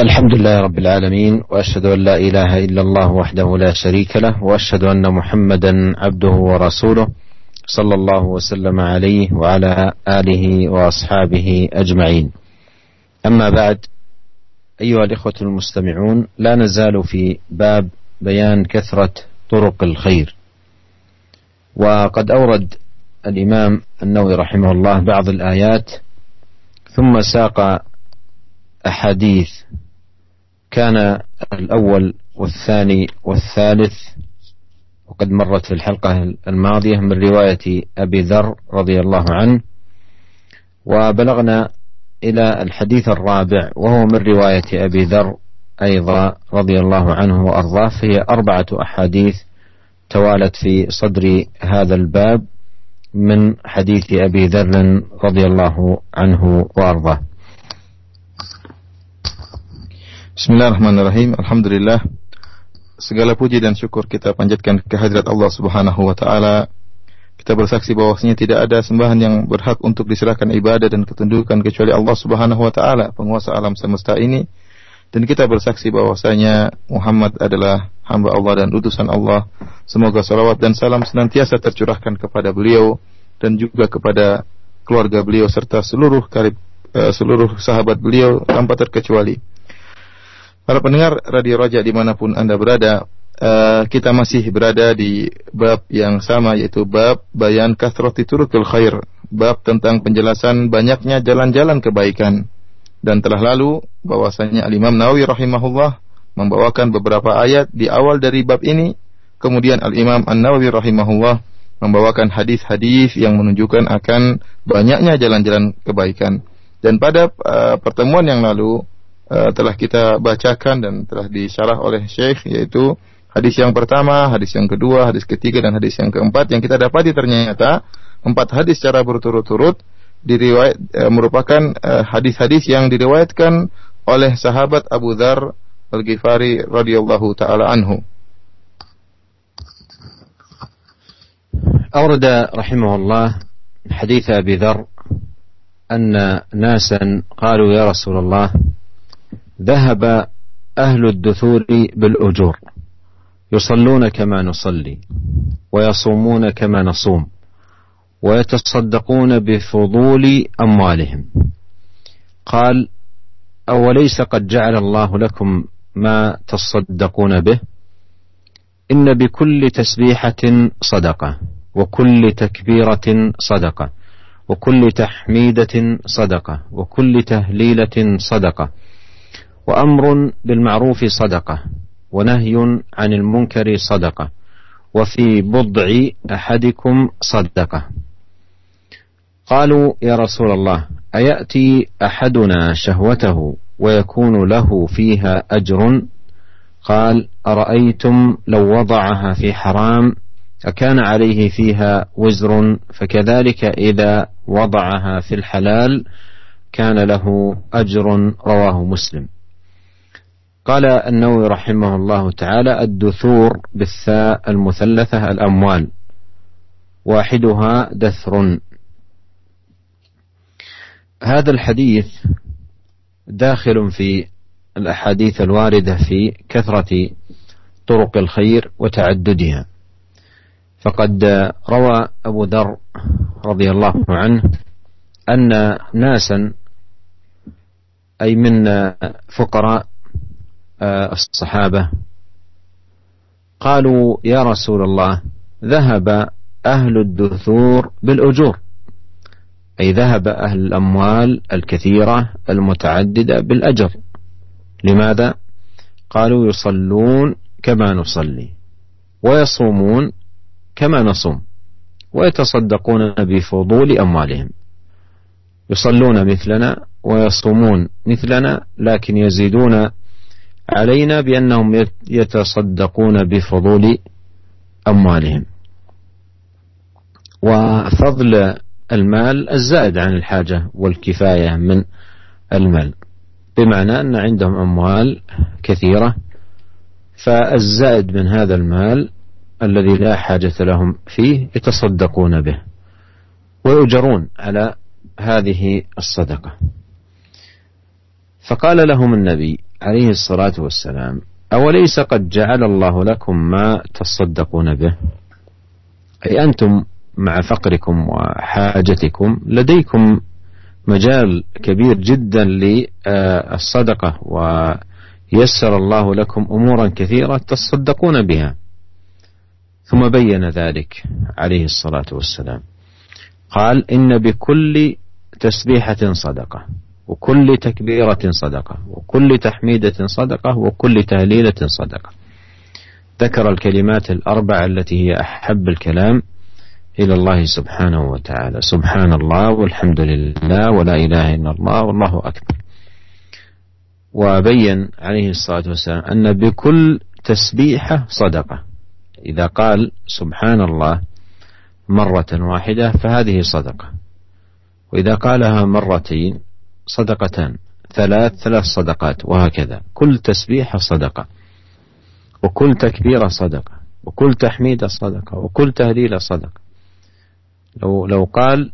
الحمد لله رب العالمين وأشهد أن لا إله إلا الله وحده لا شريك له وأشهد أن محمدا عبده ورسوله صلى الله وسلم عليه وعلى آله وأصحابه أجمعين. أما بعد أيها الإخوة المستمعون لا نزال في باب بيان كثرة طرق الخير. وقد أورد الإمام النووي رحمه الله بعض الآيات ثم ساق أحاديث كان الأول والثاني والثالث وقد مرت في الحلقة الماضية من رواية أبي ذر رضي الله عنه وبلغنا إلى الحديث الرابع وهو من رواية أبي ذر أيضا رضي الله عنه وأرضاه فهي أربعة أحاديث توالت في صدر هذا الباب من حديث أبي ذر رضي الله عنه وأرضاه. Bismillahirrahmanirrahim. Alhamdulillah. Segala puji dan syukur kita panjatkan kehadirat Allah Subhanahu wa taala. Kita bersaksi bahwasanya tidak ada sembahan yang berhak untuk diserahkan ibadah dan ketundukan kecuali Allah Subhanahu wa taala, penguasa alam semesta ini. Dan kita bersaksi bahwasanya Muhammad adalah hamba Allah dan utusan Allah. Semoga salawat dan salam senantiasa tercurahkan kepada beliau dan juga kepada keluarga beliau serta seluruh karib, uh, seluruh sahabat beliau tanpa terkecuali. Para pendengar Radio Raja di mana pun Anda berada, uh, kita masih berada di bab yang sama yaitu bab bayan kathrati turukul khair, bab tentang penjelasan banyaknya jalan-jalan kebaikan. Dan telah lalu bahwasanya Al-Imam Nawawi rahimahullah membawakan beberapa ayat di awal dari bab ini, kemudian Al-Imam An-Nawawi rahimahullah membawakan hadis-hadis yang menunjukkan akan banyaknya jalan-jalan kebaikan. Dan pada uh, pertemuan yang lalu uh, telah kita bacakan dan telah disyarah oleh Syekh yaitu hadis yang pertama, hadis yang kedua, hadis ketiga dan hadis yang keempat yang kita dapati ternyata empat hadis secara berturut-turut diriwayat uh, merupakan uh, hadis-hadis yang diriwayatkan oleh sahabat Abu Dzar Al-Ghifari radhiyallahu taala anhu. أورد رحمه الله حديث أبي ذر أن ناسا قالوا يا رسول الله ذهب أهل الدثور بالأجور. يصلون كما نصلي ويصومون كما نصوم ويتصدقون بفضول أموالهم. قال أوليس قد جعل الله لكم ما تصدقون به؟ إن بكل تسبيحة صدقة وكل تكبيرة صدقة وكل تحميدة صدقة وكل تهليلة صدقة وأمر بالمعروف صدقة ونهي عن المنكر صدقة وفي بضع أحدكم صدقة. قالوا يا رسول الله أيأتي أحدنا شهوته ويكون له فيها أجر؟ قال أرأيتم لو وضعها في حرام اكان عليه فيها وزر فكذلك إذا وضعها في الحلال كان له أجر. رواه مسلم. قال النووي رحمه الله تعالى الدثور بالثاء المثلثة الأموال. واحدها دثر. هذا الحديث داخل في الأحاديث الواردة في كثرة طرق الخير وتعددها. فقد روى أبو ذر رضي الله عنه أن ناسا أي من فقراء آه، الصحابة. قالوا يا رسول الله ذهب أهل الدثور بالأجور. أي ذهب أهل الأموال الكثيرة المتعددة بالأجر. لماذا؟ قالوا يصلون كما نصلي ويصومون كما نصوم ويتصدقون بفضول أموالهم. يصلون مثلنا ويصومون مثلنا لكن يزيدون علينا بأنهم يتصدقون بفضول أموالهم. وفضل المال الزائد عن الحاجة والكفاية من المال. بمعنى أن عندهم أموال كثيرة فالزائد من هذا المال الذي لا حاجة لهم فيه يتصدقون به ويؤجرون على هذه الصدقة. فقال لهم النبي عليه الصلاة والسلام أوليس قد جعل الله لكم ما تصدقون به؟ أي أنتم مع فقركم وحاجتكم لديكم مجال كبير جدا للصدقة ويسر الله لكم أمورا كثيرة تصدقون بها. ثم بين ذلك عليه الصلاة والسلام. قال إن بكل تسبيحة صدقة. وكل تكبيرة صدقة وكل تحميدة صدقة وكل تهليلة صدقة. ذكر الكلمات الأربع التي هي أحب الكلام إلى الله سبحانه وتعالى. سبحان الله والحمد لله ولا إله إلا الله والله أكبر. وبين عليه الصلاة والسلام أن بكل تسبيحة صدقة. إذا قال سبحان الله مرة واحدة فهذه صدقة. وإذا قالها مرتين صدقتان. ثلاث ثلاث صدقات وهكذا. كل تسبيحة صدقة وكل تكبيرة صدقة وكل تحميدة صدقة وكل تهليلة صدقة. لو لو قال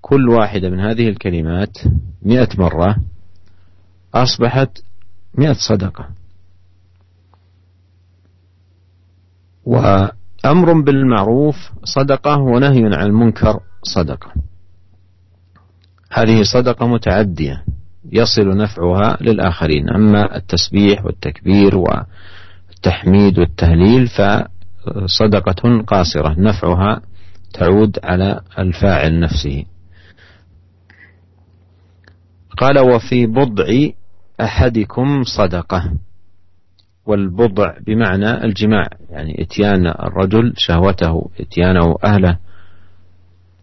كل واحدة من هذه الكلمات مئة مرة أصبحت مئة صدقة. وأمر بالمعروف صدقة ونهي عن المنكر صدقة. هذه صدقة متعدية يصل نفعها للآخرين. أما التسبيح والتكبير والتحميد والتهليل فصدقة قاصرة نفعها تعود على الفاعل نفسه. قال وفي بضع أحدكم صدقة. والبضع بمعنى الجماع يعني إتيان الرجل شهوته إتيانه أهله.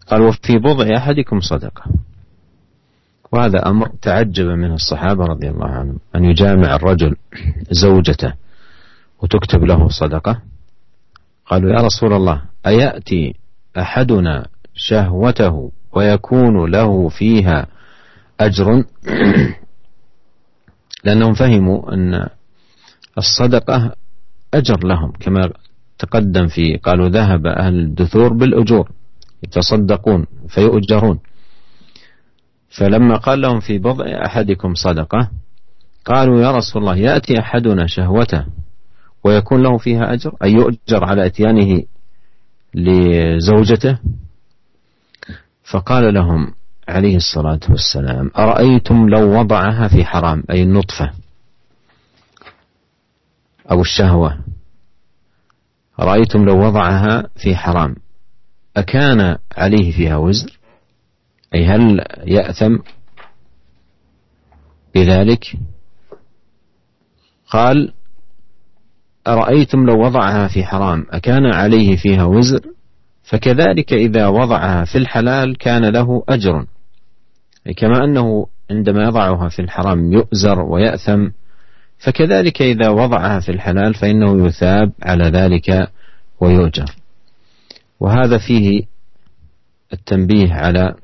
قال وفي بضع أحدكم صدقة. وهذا أمر تعجب من الصحابة رضي الله عنهم أن يجامع الرجل زوجته وتكتب له صدقة. قالوا يا رسول الله أيأتي أحدنا شهوته ويكون له فيها أجر؟ لأنهم فهموا أن الصدقة أجر لهم كما تقدم في قالوا ذهب أهل الدثور بالأجور يتصدقون فيؤجرون. فلما قال لهم في بضع أحدكم صدقة قالوا يا رسول الله يأتي أحدنا شهوته ويكون له فيها أجر؟ أي يؤجر على إتيانه لزوجته؟ فقال لهم عليه الصلاة والسلام أرأيتم لو وضعها في حرام أي النطفة أو الشهوة؟ أرأيتم لو وضعها في حرام أكان عليه فيها وزر؟ أي هل يأثم بذلك؟ قال أرأيتم لو وضعها في حرام أكان عليه فيها وزر؟ فكذلك إذا وضعها في الحلال كان له أجر. كما أنه عندما يضعها في الحرام يؤزر ويأثم فكذلك إذا وضعها في الحلال فإنه يثاب على ذلك ويؤجر. وهذا فيه التنبيه على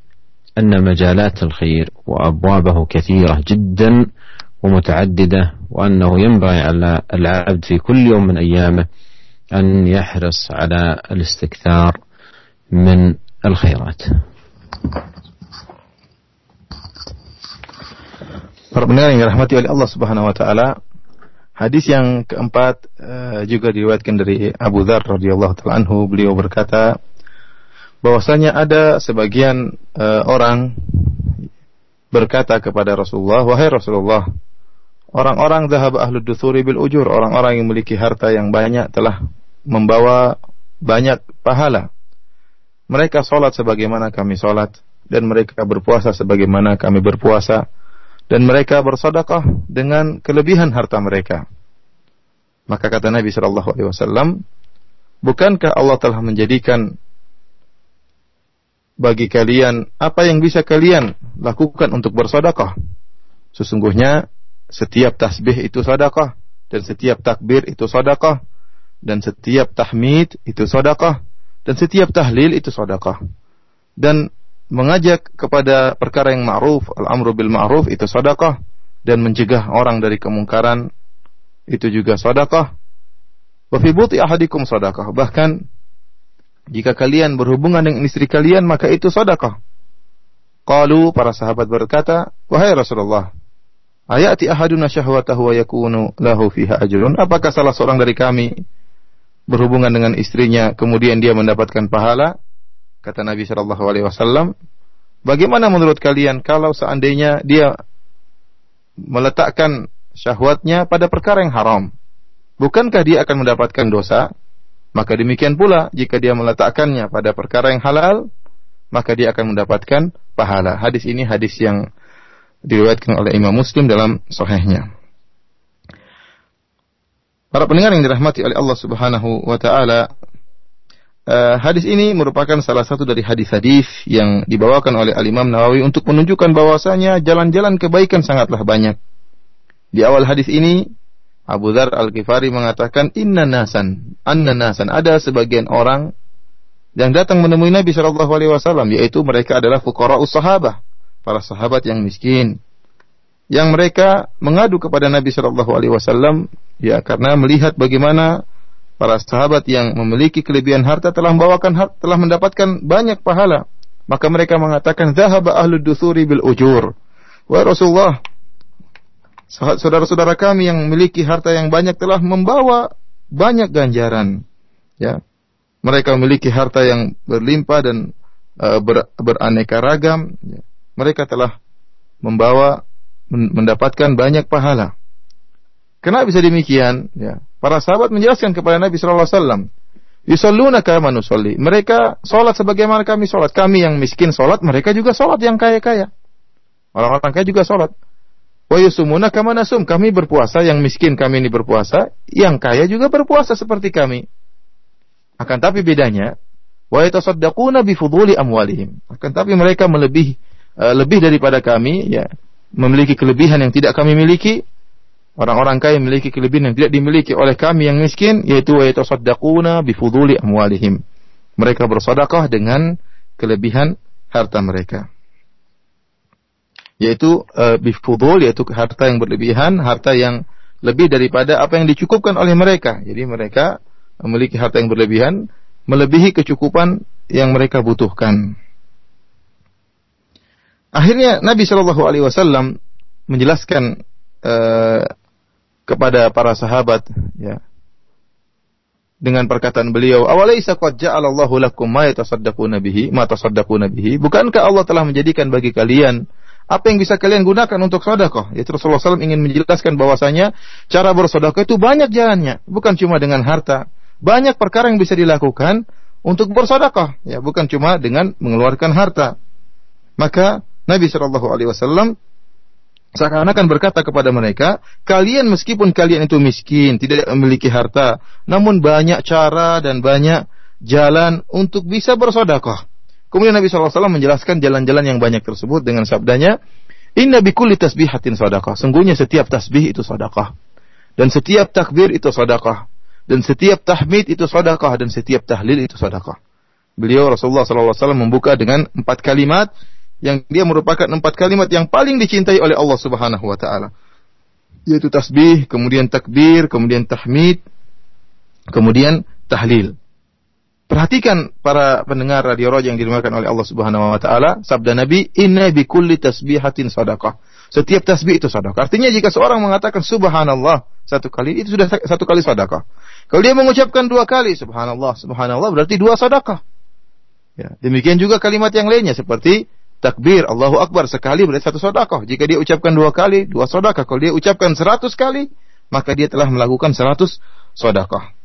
أن مجالات الخير وأبوابه كثيرة جدا ومتعددة وأنه ينبغي على العبد في كل يوم من أيامه أن يحرص على الاستكثار من الخيرات. ربنا رحمتي الله سبحانه وتعالى Hadis yang keempat uh, juga diriwayatkan dari Abu Dzar radhiyallahu taala anhu beliau berkata bahwasanya ada sebagian uh, orang berkata kepada Rasulullah, "Wahai Rasulullah, orang-orang zahab ahlu duthuri bil ujur, orang-orang yang memiliki harta yang banyak telah membawa banyak pahala. Mereka sholat sebagaimana kami sholat, dan mereka berpuasa sebagaimana kami berpuasa." dan mereka bersedekah dengan kelebihan harta mereka. Maka kata Nabi Shallallahu Alaihi Wasallam, bukankah Allah telah menjadikan bagi kalian apa yang bisa kalian lakukan untuk bersedekah? Sesungguhnya setiap tasbih itu sedekah dan setiap takbir itu sedekah dan setiap tahmid itu sedekah dan setiap tahlil itu sedekah. Dan mengajak kepada perkara yang ma'ruf, al-amru bil ma'ruf itu sedekah dan mencegah orang dari kemungkaran itu juga sedekah. Wa ahadikum. Bahkan jika kalian berhubungan dengan istri kalian maka itu sedekah. Qalu para sahabat berkata, "Wahai Rasulullah, Ayati ahaduna syahwatahu wa yakunu lahu fiha ajrun. Apakah salah seorang dari kami berhubungan dengan istrinya kemudian dia mendapatkan pahala? Kata Nabi Shallallahu alaihi wasallam, bagaimana menurut kalian kalau seandainya dia meletakkan syahwatnya pada perkara yang haram? Bukankah dia akan mendapatkan dosa? Maka demikian pula jika dia meletakkannya pada perkara yang halal, maka dia akan mendapatkan pahala. Hadis ini hadis yang diriwayatkan oleh Imam Muslim dalam sahihnya. Para pendengar yang dirahmati oleh Allah Subhanahu wa taala, uh, hadis ini merupakan salah satu dari hadis-hadis yang dibawakan oleh Al Imam Nawawi untuk menunjukkan bahwasanya jalan-jalan kebaikan sangatlah banyak. Di awal hadis ini Abu Dhar Al-Ghifari mengatakan inna nasan, anna nasan ada sebagian orang yang datang menemui Nabi Shallallahu alaihi wasallam yaitu mereka adalah fuqara sahabah, para sahabat yang miskin. Yang mereka mengadu kepada Nabi Shallallahu alaihi wasallam ya karena melihat bagaimana para sahabat yang memiliki kelebihan harta telah membawakan telah mendapatkan banyak pahala. Maka mereka mengatakan zahaba ahlu dusuri bil ujur. Wa Rasulullah, saudara-saudara kami yang memiliki harta yang banyak telah membawa banyak ganjaran. Ya. Mereka memiliki harta yang berlimpah dan uh, ber, beraneka ragam. Ya. Mereka telah membawa mendapatkan banyak pahala. Kenapa bisa demikian? Ya. Para sahabat menjelaskan kepada Nabi Shallallahu Alaihi Wasallam, Yusalluna kama nusalli. Mereka sholat sebagaimana kami sholat. Kami yang miskin sholat, mereka juga sholat yang kaya-kaya. Orang-orang kaya juga sholat. Wa yusumuna kama nasum. Kami berpuasa, yang miskin kami ini berpuasa, yang kaya juga berpuasa seperti kami. Akan tapi bedanya, wa yatasaddaquna bi fuduli amwalihim. Akan tapi mereka melebih uh, lebih daripada kami ya, memiliki kelebihan yang tidak kami miliki. Orang-orang kaya memiliki kelebihan yang tidak dimiliki oleh kami yang miskin, yaitu wa yatasaddaquna bi fuduli amwalihim. Mereka bersedekah dengan kelebihan harta mereka yaitu uh, bifudul yaitu harta yang berlebihan, harta yang lebih daripada apa yang dicukupkan oleh mereka. Jadi mereka memiliki harta yang berlebihan melebihi kecukupan yang mereka butuhkan. Akhirnya Nabi Shallallahu Alaihi Wasallam menjelaskan uh, kepada para sahabat, ya, dengan perkataan beliau, "Awalaisa qad ja'alallahu lakum ma yatasaddaquna bihi, ma tasaddaquna bihi?" Bukankah Allah telah menjadikan bagi kalian apa yang bisa kalian gunakan untuk sedekah? Yaitu Rasulullah SAW ingin menjelaskan bahwasanya cara bersedekah itu banyak jalannya, bukan cuma dengan harta. Banyak perkara yang bisa dilakukan untuk bersedekah, ya bukan cuma dengan mengeluarkan harta. Maka Nabi Shallallahu Alaihi Wasallam seakan-akan berkata kepada mereka, kalian meskipun kalian itu miskin, tidak memiliki harta, namun banyak cara dan banyak jalan untuk bisa bersedekah. Kemudian Nabi SAW menjelaskan jalan-jalan yang banyak tersebut dengan sabdanya, Inna bikulli tasbihatin sadaqah. Sungguhnya setiap tasbih itu sadaqah. Dan setiap takbir itu sadaqah. Dan setiap tahmid itu sadaqah. Dan setiap tahlil itu sadaqah. Beliau Rasulullah SAW membuka dengan empat kalimat yang dia merupakan empat kalimat yang paling dicintai oleh Allah Subhanahu wa taala. Yaitu tasbih, kemudian takbir, kemudian tahmid, kemudian tahlil. Perhatikan para pendengar radio Roja yang dimuliakan oleh Allah Subhanahu wa taala, sabda Nabi, "Inna bi kulli tasbihatin sadaqah." Setiap tasbih itu sedekah. Artinya jika seorang mengatakan subhanallah satu kali itu sudah satu kali sedekah. Kalau dia mengucapkan dua kali subhanallah, subhanallah berarti dua sedekah. Ya, demikian juga kalimat yang lainnya seperti takbir Allahu Akbar sekali berarti satu sedekah. Jika dia ucapkan dua kali, dua sedekah. Kalau dia ucapkan seratus kali, maka dia telah melakukan seratus sedekah.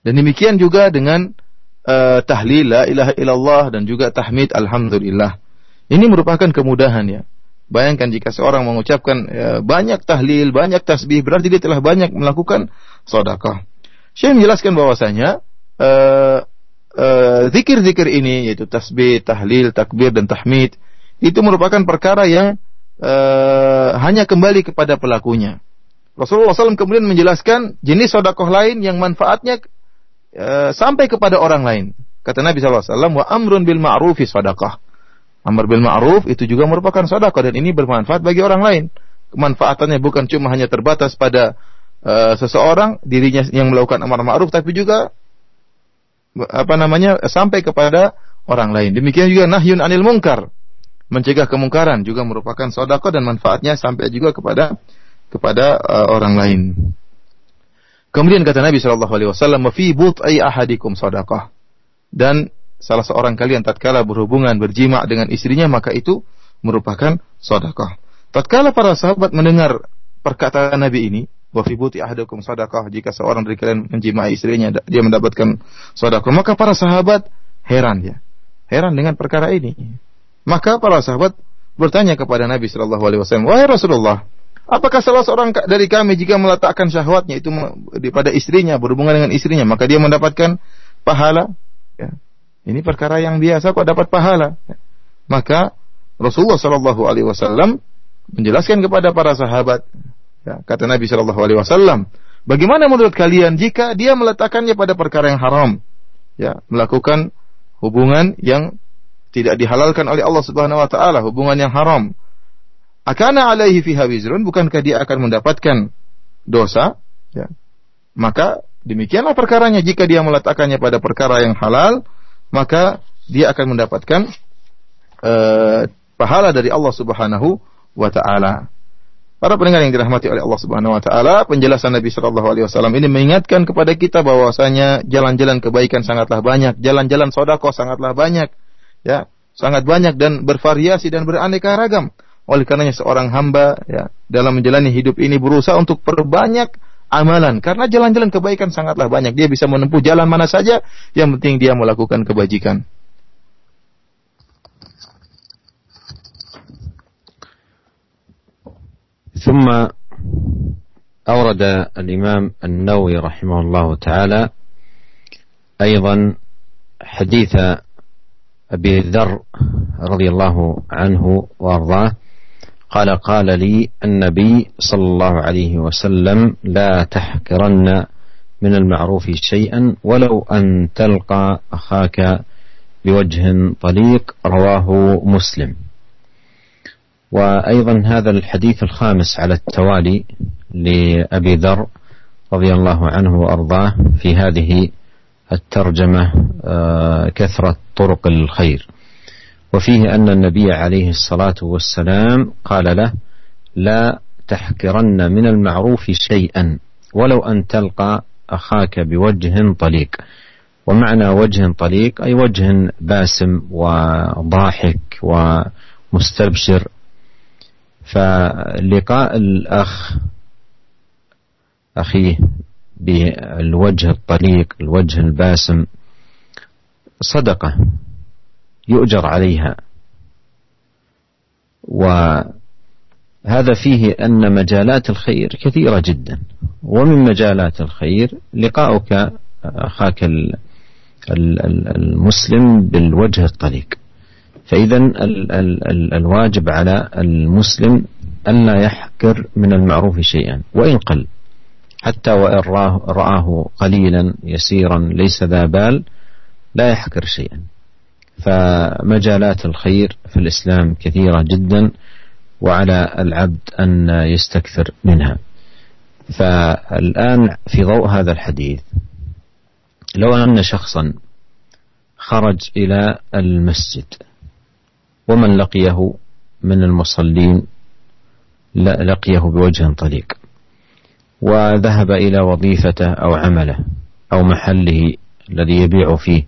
Dan demikian juga dengan uh, tahlil la ilaha illallah dan juga tahmid alhamdulillah. Ini merupakan kemudahan ya. Bayangkan jika seorang mengucapkan uh, banyak tahlil, banyak tasbih, berarti dia telah banyak melakukan sedekah. Syekh menjelaskan bahwasanya uh, uh, zikir-zikir ini yaitu tasbih, tahlil, takbir dan tahmid itu merupakan perkara yang uh, hanya kembali kepada pelakunya. Rasulullah SAW kemudian menjelaskan jenis sodakoh lain yang manfaatnya e, sampai kepada orang lain. Kata Nabi SAW, wa amrun bil ma'rufi sadaqah. Amr bil ma'ruf itu juga merupakan sadaqah dan ini bermanfaat bagi orang lain. Kemanfaatannya bukan cuma hanya terbatas pada e, seseorang dirinya yang melakukan amar ma'ruf tapi juga apa namanya sampai kepada orang lain. Demikian juga nahyun anil munkar. mencegah kemungkaran juga merupakan sedekah dan manfaatnya sampai juga kepada kepada uh, orang lain. Kemudian kata Nabi Shallallahu Alaihi Wasallam, "Fi but'i ahadikum sadaqah." Dan salah seorang kalian tatkala berhubungan berjima dengan istrinya maka itu merupakan sedekah. Tatkala para sahabat mendengar perkataan Nabi ini, "Wa fi but'i ahadikum sadaqah," jika seorang dari kalian menjimai istrinya dia mendapatkan sedekah, maka para sahabat heran ya. Heran dengan perkara ini. Maka para sahabat bertanya kepada Nabi Shallallahu Alaihi Wasallam, "Wahai Rasulullah, Apakah salah seorang dari kami jika meletakkan syahwatnya itu pada istrinya, berhubungan dengan istrinya, maka dia mendapatkan pahala? Ya. Ini perkara yang biasa kok dapat pahala. Ya. Maka Rasulullah Shallallahu Alaihi Wasallam menjelaskan kepada para sahabat, ya, kata Nabi Shallallahu Alaihi Wasallam, bagaimana menurut kalian jika dia meletakkannya pada perkara yang haram, ya, melakukan hubungan yang tidak dihalalkan oleh Allah Subhanahu Wa Taala, hubungan yang haram, Akana alaihi fiha wizrun, bukankah dia akan mendapatkan dosa? Ya. Maka demikianlah perkaranya jika dia meletakkannya pada perkara yang halal, maka dia akan mendapatkan uh, pahala dari Allah Subhanahu wa taala. Para pendengar yang dirahmati oleh Allah Subhanahu wa taala, penjelasan Nabi sallallahu alaihi wasallam ini mengingatkan kepada kita bahwasanya jalan-jalan kebaikan sangatlah banyak, jalan-jalan sedekah sangatlah banyak. Ya, sangat banyak dan bervariasi dan beraneka ragam. Oleh karenanya seorang hamba ya dalam menjalani hidup ini berusaha untuk perbanyak amalan karena jalan-jalan kebaikan sangatlah banyak. Dia bisa menempuh jalan mana saja, yang penting dia melakukan kebajikan. ثم أورد الإمام النووي رحمه الله تعالى أيضا حديث أبي ذر رضي الله عنه وأرضاه قال قال لي النبي صلى الله عليه وسلم لا تحكرن من المعروف شيئا ولو أن تلقى أخاك بوجه طليق رواه مسلم. وأيضا هذا الحديث الخامس على التوالي لأبي ذر رضي الله عنه وأرضاه في هذه الترجمة آه، كثرة طرق الخير. وفيه أن النبي عليه الصلاة والسلام قال له لا تحكرن من المعروف شيئا ولو أن تلقى أخاك بوجه طليق. ومعنى وجه طليق أي وجه باسم وضاحك ومستبشر. فلقاء الأخ أخيه بالوجه الطليق الوجه الباسم صدقة. يؤجر عليها. وهذا فيه أن مجالات الخير كثيرة جدا. ومن مجالات الخير لقاؤك أخاك المسلم بالوجه الطليق. فإذا الواجب على المسلم ألا يحكر من المعروف شيئا وإن قل. حتى وإن رآه قليلا يسيرا ليس ذا بال لا يحكر شيئا. فمجالات الخير في الإسلام كثيرة جدا وعلى العبد أن يستكثر منها. فالآن في ضوء هذا الحديث لو أن شخصا خرج إلى المسجد ومن لقيه من المصلين لقيه بوجه طليق وذهب إلى وظيفته أو عمله أو محله الذي يبيع فيه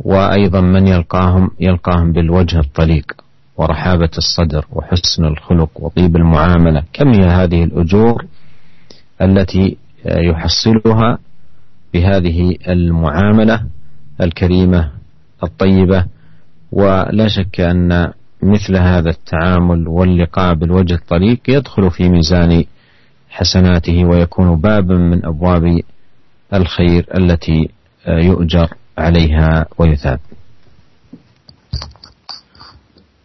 وأيضا من يلقاهم يلقاهم بالوجه الطليق ورحابة الصدر وحسن الخلق وطيب المعاملة. كم هي هذه الأجور التي يحصلها بهذه المعاملة الكريمة الطيبة؟ ولا شك أن مثل هذا التعامل واللقاء بالوجه الطليق يدخل في ميزان حسناته ويكون بابا من أبواب الخير التي يؤجر wa yuthab.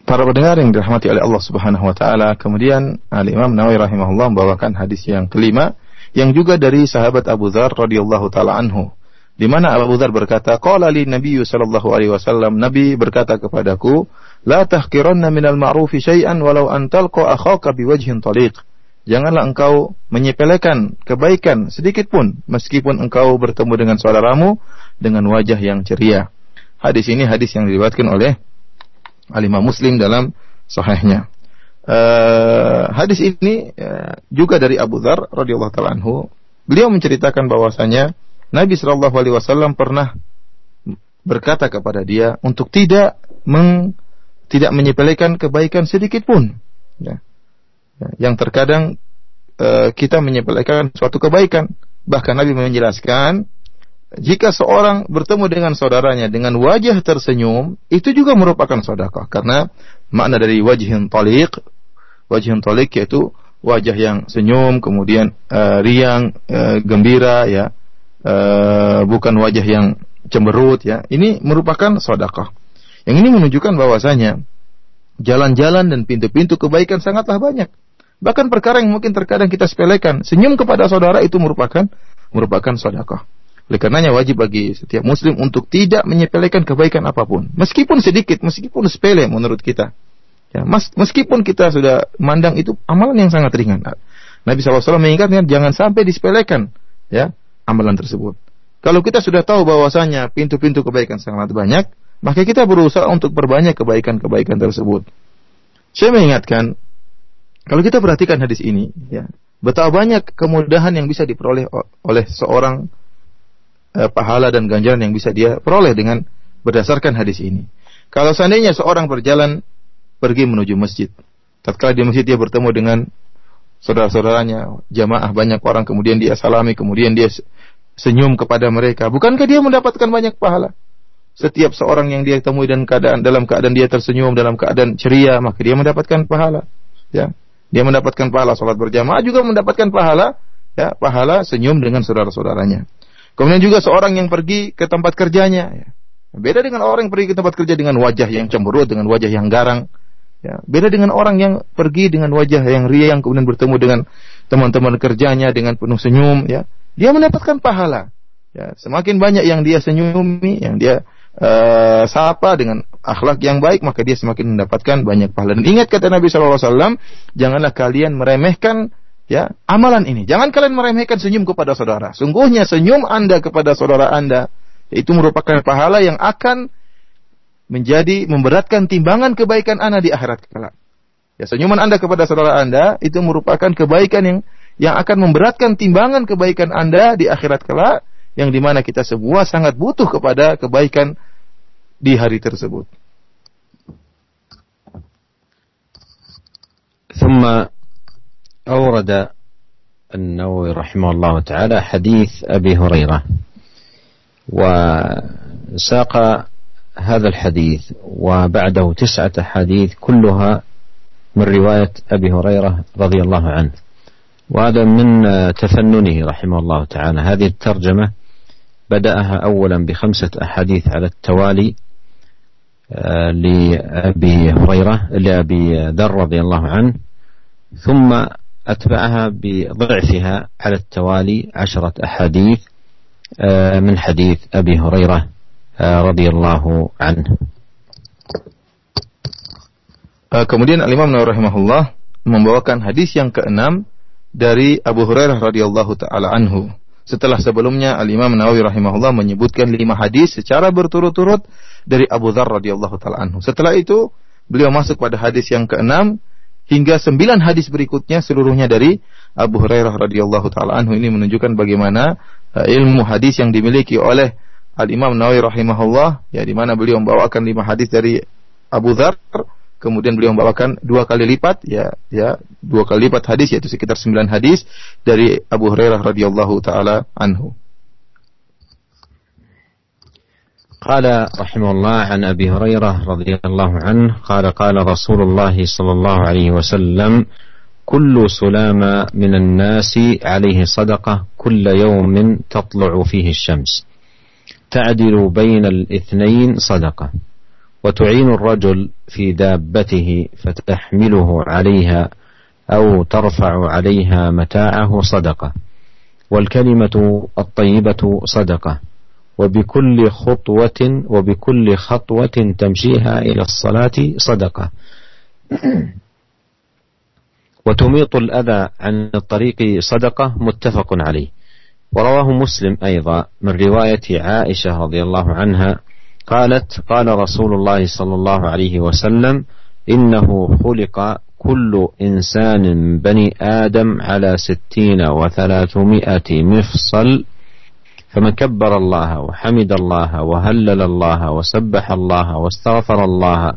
Para pendengar yang dirahmati oleh Allah Subhanahu wa taala, kemudian Al Imam Nawawi rahimahullah membawakan hadis yang kelima yang juga dari sahabat Abu Dzar radhiyallahu taala anhu. Di mana Abu Dzar berkata, "Qala li Nabi sallallahu alaihi wasallam, Nabi berkata kepadaku, la tahqiranna minal ma'rufi syai'an walau an talqa akhaka biwajhin taliq." Janganlah engkau menyepelekan kebaikan sedikit pun meskipun engkau bertemu dengan saudaramu dengan wajah yang ceria. Hadis ini hadis yang diriwayatkan oleh Alimah Muslim dalam sahihnya. Uh, hadis ini uh, juga dari Abu Dhar radhiyallahu taala anhu. Beliau menceritakan bahwasanya Nabi Shallallahu alaihi wasallam pernah berkata kepada dia untuk tidak meng, tidak menyepelekan kebaikan sedikit pun. Ya. Ya, yang terkadang uh, kita menyepelekan suatu kebaikan. Bahkan Nabi menjelaskan jika seorang bertemu dengan saudaranya dengan wajah tersenyum, itu juga merupakan sedekah karena makna dari wajhin taliq, wajhin taliq yaitu wajah yang senyum, kemudian uh, riang, uh, gembira ya. Uh, bukan wajah yang cemberut ya. Ini merupakan sedekah. Yang ini menunjukkan bahwasanya jalan-jalan dan pintu-pintu kebaikan sangatlah banyak. Bahkan perkara yang mungkin terkadang kita sepelekan, senyum kepada saudara itu merupakan merupakan sedekah. Oleh karenanya wajib bagi setiap muslim untuk tidak menyepelekan kebaikan apa pun. Meskipun sedikit, meskipun sepele menurut kita. Ya, mas, meskipun kita sudah mandang itu amalan yang sangat ringan. Nabi SAW mengingatkan jangan sampai disepelekan ya amalan tersebut. Kalau kita sudah tahu bahwasanya pintu-pintu kebaikan sangat banyak, maka kita berusaha untuk perbanyak kebaikan-kebaikan tersebut. Saya mengingatkan, kalau kita perhatikan hadis ini, ya, betapa banyak kemudahan yang bisa diperoleh oleh seorang eh, pahala dan ganjaran yang bisa dia peroleh dengan berdasarkan hadis ini. Kalau seandainya seorang berjalan pergi menuju masjid, tatkala di masjid dia bertemu dengan saudara-saudaranya, jamaah banyak orang, kemudian dia salami, kemudian dia senyum kepada mereka, bukankah dia mendapatkan banyak pahala? Setiap seorang yang dia temui dan keadaan dalam keadaan dia tersenyum dalam keadaan ceria, maka dia mendapatkan pahala. Ya, dia mendapatkan pahala salat berjamaah juga mendapatkan pahala, ya, pahala senyum dengan saudara-saudaranya. Kemudian juga seorang yang pergi ke tempat kerjanya. Ya. Beda dengan orang yang pergi ke tempat kerja dengan wajah yang cemberut, dengan wajah yang garang. Ya. Beda dengan orang yang pergi dengan wajah yang riang, kemudian bertemu dengan teman-teman kerjanya dengan penuh senyum. Ya. Dia mendapatkan pahala. Ya. Semakin banyak yang dia senyumi, yang dia uh, sapa dengan akhlak yang baik, maka dia semakin mendapatkan banyak pahala. Dan ingat kata Nabi SAW, janganlah kalian meremehkan ya amalan ini. Jangan kalian meremehkan senyum kepada saudara. Sungguhnya senyum Anda kepada saudara Anda itu merupakan pahala yang akan menjadi memberatkan timbangan kebaikan Anda di akhirat kelak. Ya, senyuman Anda kepada saudara Anda itu merupakan kebaikan yang yang akan memberatkan timbangan kebaikan Anda di akhirat kelak yang di mana kita semua sangat butuh kepada kebaikan di hari tersebut. ثم أورد النووي رحمه الله تعالى حديث أبي هريرة وساق هذا الحديث وبعده تسعة حديث كلها من رواية أبي هريرة رضي الله عنه وهذا من تفننه رحمه الله تعالى. هذه الترجمة بدأها أولا بخمسة أحاديث على التوالي آه، لأبي هريرة لأبي ذر رضي الله عنه ثم أتبعها بضعفها على التوالي عشرة أحاديث آه، من حديث أبي هريرة آه، رضي الله عنه آه، Kemudian Al-Imam Nawawi rahimahullah membawakan hadis yang keenam dari Abu Hurairah radhiyallahu taala anhu. Setelah sebelumnya Al-Imam Nawawi rahimahullah menyebutkan lima hadis secara berturut-turut dari Abu Dzar radhiyallahu taala anhu. Setelah itu beliau masuk pada hadis yang keenam hingga sembilan hadis berikutnya seluruhnya dari Abu Hurairah radhiyallahu taala anhu ini menunjukkan bagaimana uh, ilmu hadis yang dimiliki oleh Al Imam Nawawi rahimahullah ya di mana beliau membawakan lima hadis dari Abu Dzar kemudian beliau membawakan dua kali lipat ya ya dua kali lipat hadis yaitu sekitar sembilan hadis dari Abu Hurairah radhiyallahu taala anhu. قال رحمه الله عن أبي هريرة رضي الله عنه قال قال رسول الله صلى الله عليه وسلم كل سلام من الناس عليه صدقة كل يوم تطلع فيه الشمس. تعدل بين الاثنين صدقة. وتعين الرجل في دابته فتحمله عليها أو ترفع عليها متاعه صدقة. والكلمة الطيبة صدقة. وبكل خطوة وبكل خطوة تمشيها إلى الصلاة صدقة. وتميط الأذى عن الطريق صدقة متفق عليه. ورواه مسلم أيضا من رواية عائشة رضي الله عنها قالت قال رسول الله صلى الله عليه وسلم إنه خلق كل إنسان بني آدم على ستين وثلاثمائة مفصل فمن كبر الله وحمد الله وهلل الله وسبح الله واستغفر الله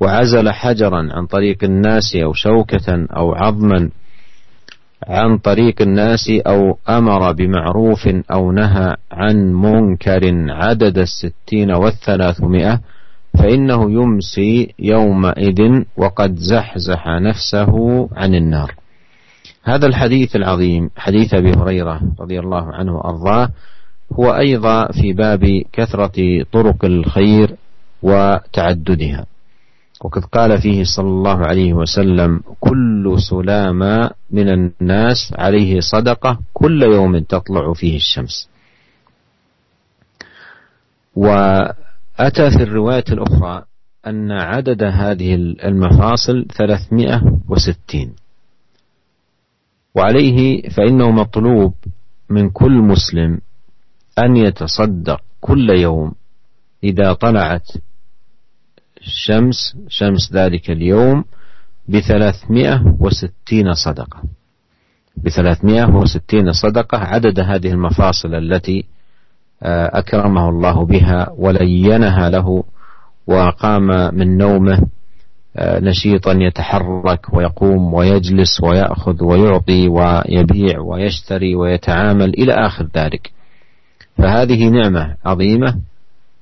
وعزل حجرا عن طريق الناس أو شوكة أو عظما عن طريق الناس أو أمر بمعروف أو نهى عن منكر عدد الستين والثلاثمائة فإنه يمسي يومئذ وقد زحزح نفسه عن النار. هذا الحديث العظيم حديث أبي هريرة رضي الله عنه وأرضاه هو أيضا في باب كثرة طرق الخير وتعددها. وقد قال فيه صلى الله عليه وسلم كل سلامة من الناس عليه صدقة كل يوم تطلع فيه الشمس. وأتى في الرواية الأخرى أن عدد هذه المفاصل ثلاثمائة وستين. وعليه فإنه مطلوب من كل مسلم أن يتصدق كل يوم إذا طلعت الشمس شمس ذلك اليوم بثلاثمائة وستين صدقة. بثلاثمائة وستين صدقة عدد هذه المفاصل التي آه، أكرمه الله بها ولينها له وقام من نومه نشيطا يتحرك ويقوم ويجلس ويأخذ ويعطي ويبيع ويشتري ويتعامل إلى آخر ذلك. فهذه نعمة عظيمة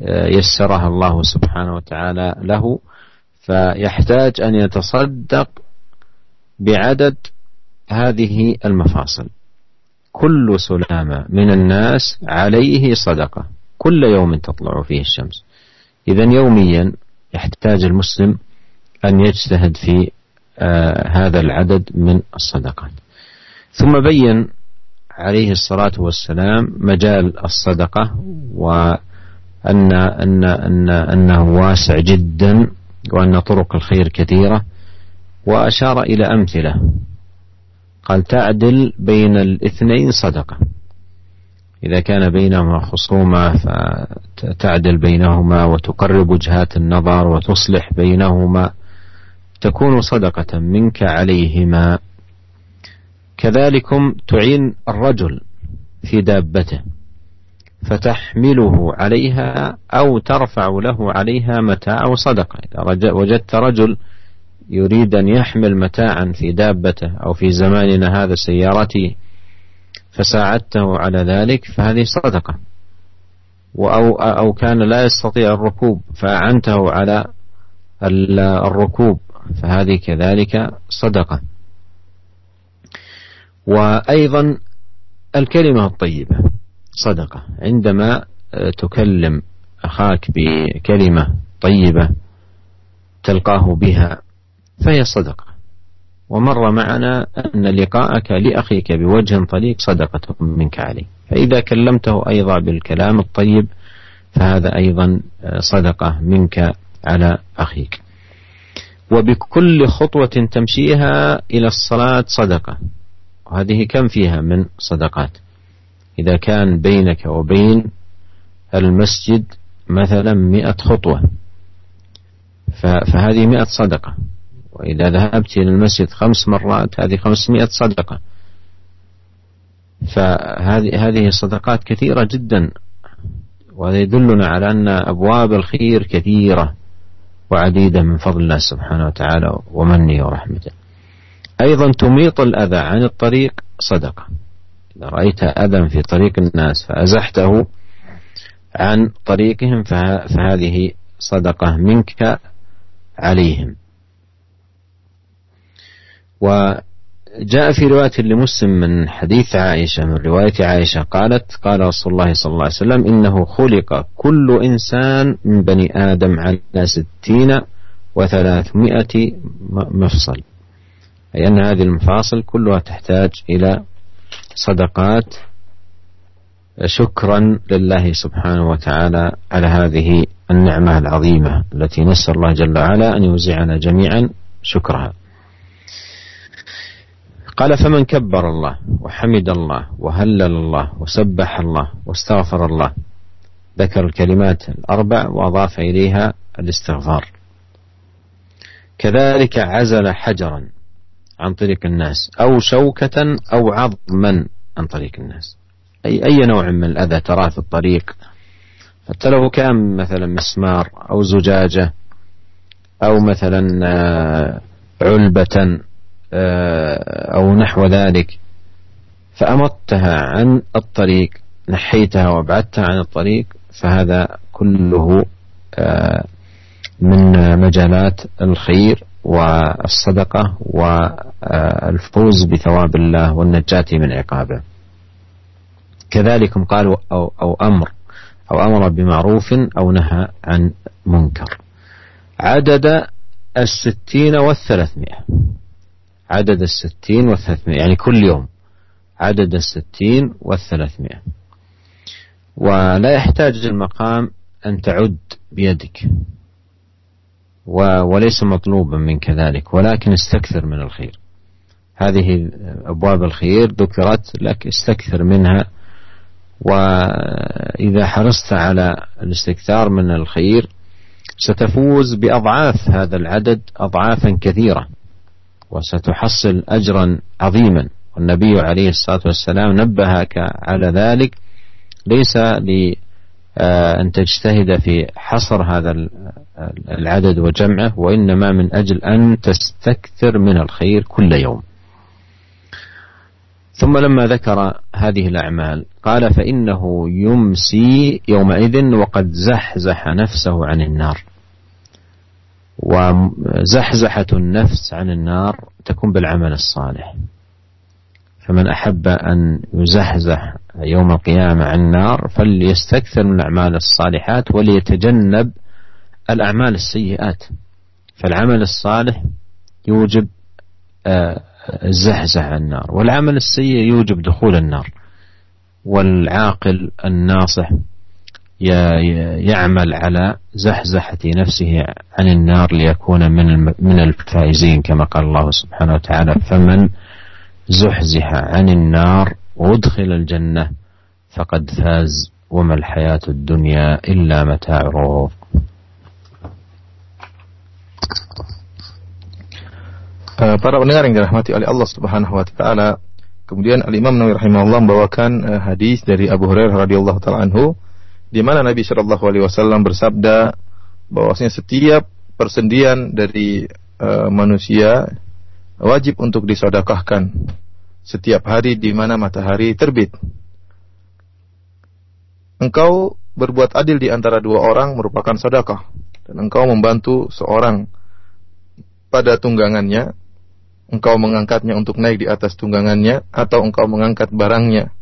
آه، يسرها الله سبحانه وتعالى له فيحتاج أن يتصدق بعدد هذه المفاصل. كل سلامة من الناس عليه صدقة. كل يوم تطلع فيه الشمس. إذا يوميا يحتاج المسلم أن يجتهد في آه هذا العدد من الصدقات. ثم بين عليه الصلاة والسلام مجال الصدقة وأن أن أن أنه واسع جدا وأن طرق الخير كثيرة وأشار إلى أمثلة. قال تعدل بين الاثنين صدقة. إذا كان بينهما خصومة فتعدل بينهما وتقرب وجهات النظر وتصلح بينهما. تكون صدقة منك عليهما. كذلكم تعين الرجل في دابته فتحمله عليها أو ترفع له عليها متاع صدقة. إذا وجدت رجل يريد أن يحمل متاعا في دابته أو في زماننا هذا سيارته فساعدته على ذلك فهذه صدقة. أو أو كان لا يستطيع الركوب فأعنته على الركوب. فهذه كذلك صدقة. وأيضا الكلمة الطيبة صدقة. عندما تكلم أخاك بكلمة طيبة تلقاه بها فهي صدقة. ومر معنا أن لقاءك لأخيك بوجه طليق صدقة منك عليه فإذا كلمته أيضا بالكلام الطيب فهذا أيضا صدقة منك على أخيك. وبكل خطوة تمشيها إلى الصلاة صدقة. وهذه كم فيها من صدقات؟ إذا كان بينك وبين المسجد مثلا مئة خطوة فهذه مئة صدقة. وإذا ذهبت إلى المسجد خمس مرات هذه خمسمائة صدقة. فهذه هذه الصدقات كثيرة جدا وهذا يدلنا على أن أبواب الخير كثيرة. وعديدة من فضل الله سبحانه وتعالى ومنه ورحمته. أيضا تميط الأذى عن الطريق صدقة. إذا رأيت أذى في طريق الناس فأزحته عن طريقهم فهذه صدقة منك عليهم. وجاء في رواية لمسلم من حديث عائشة من رواية عائشة قالت قال رسول الله صلى الله عليه وسلم إنه خلق كل إنسان من بني آدم على ستين وثلاثمائة مفصل. أي أن هذه المفاصل كلها تحتاج إلى صدقات شكرا لله سبحانه وتعالى على هذه النعمة العظيمة التي نسأل الله جل وعلا أن يوزعنا جميعا شكرها. قال فمن كبر الله وحمد الله وهلل الله وسبح الله واستغفر الله ذكر الكلمات الأربع وأضاف إليها الاستغفار. كذلك عزل حجرا عن طريق الناس أو شوكة أو عظما عن طريق الناس. أي أي نوع من الأذى تراه في الطريق؟ حتى لو كان مثلا مسمار أو زجاجة أو مثلا آه، علبة آه، أو نحو ذلك. فأمطتها عن الطريق نحيتها وأبعدتها عن الطريق فهذا كله آه، من مجالات الخير والصدقة والفوز بثواب الله والنجاة من عقابه. كذلك قال أو, أو أمر أو أمر بمعروف أو نهى عن منكر. عدد الستين والثلاثمائة. عدد الستين والثلاثمائة يعني كل يوم. عدد الستين والثلاثمائة. ولا يحتاج المقام أن تعد بيدك. وليس مطلوبا منك ذلك ولكن استكثر من الخير. هذه أبواب الخير ذكرت لك استكثر منها. وإذا حرصت على الاستكثار من الخير ستفوز بأضعاف هذا العدد أضعافا كثيرة. وستحصل أجرا عظيما. والنبي عليه الصلاة والسلام نبهك على ذلك. ليس لأن آه، تجتهد في حصر هذا العدد وجمعه وإنما من أجل أن تستكثر من الخير كل يوم. ثم لما ذكر هذه الأعمال قال فإنه يمسي يومئذ وقد زحزح نفسه عن النار. وزحزحة النفس عن النار تكون بالعمل الصالح. فمن أحب أن يزحزح يوم القيامة عن النار فليستكثر من الأعمال الصالحات وليتجنب الأعمال السيئات. فالعمل الصالح يوجب آه، الزحزح عن النار والعمل السيء يوجب دخول النار والعاقل الناصح يعمل على زحزحة نفسه عن النار ليكون من من الفائزين كما قال الله سبحانه وتعالى فمن زحزح عن النار وادخل الجنة فقد فاز وما الحياة الدنيا إلا متاع الغرور Eh, para pendengar yang dirahmati oleh Allah Subhanahu wa taala. Kemudian Al Imam Nawawi rahimahullah membawakan uh, hadis dari Abu Hurairah radhiyallahu taala anhu di mana Nabi Shallallahu alaihi wasallam bersabda bahwasanya setiap persendian dari uh, manusia wajib untuk disodakahkan setiap hari di mana matahari terbit. Engkau berbuat adil di antara dua orang merupakan sedekah dan engkau membantu seorang pada tunggangannya engkau mengangkatnya untuk naik di atas tunggangannya atau engkau mengangkat barangnya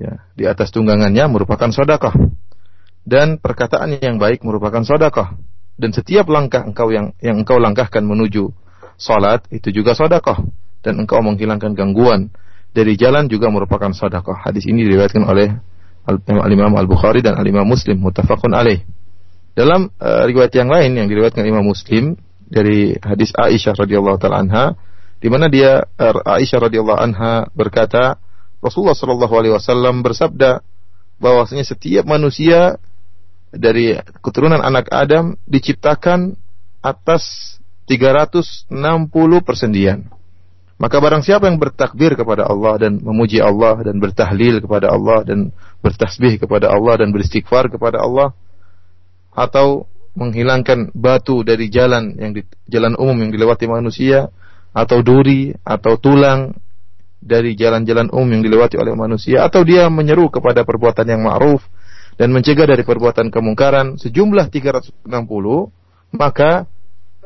ya di atas tunggangannya merupakan sedekah dan perkataan yang baik merupakan sedekah. Dan setiap langkah engkau yang yang engkau langkahkan menuju salat itu juga sedekah. Dan engkau menghilangkan gangguan dari jalan juga merupakan sedekah. Hadis ini diriwayatkan oleh Al-Imam Al-Bukhari dan Al-Imam Muslim muttafaqun alaih. Dalam uh, riwayat yang lain yang diriwayatkan Imam Muslim dari hadis Aisyah radhiyallahu taala anha di mana dia er, Aisyah radhiyallahu anha berkata Rasulullah shallallahu alaihi wasallam bersabda bahwasanya setiap manusia dari keturunan anak Adam diciptakan atas 360 persendian. Maka barang siapa yang bertakbir kepada Allah dan memuji Allah dan bertahlil kepada Allah dan bertasbih kepada Allah dan beristighfar kepada Allah atau menghilangkan batu dari jalan yang di, jalan umum yang dilewati manusia atau duri atau tulang dari jalan-jalan umum yang dilewati oleh manusia atau dia menyeru kepada perbuatan yang ma'ruf dan mencegah dari perbuatan kemungkaran sejumlah 360 maka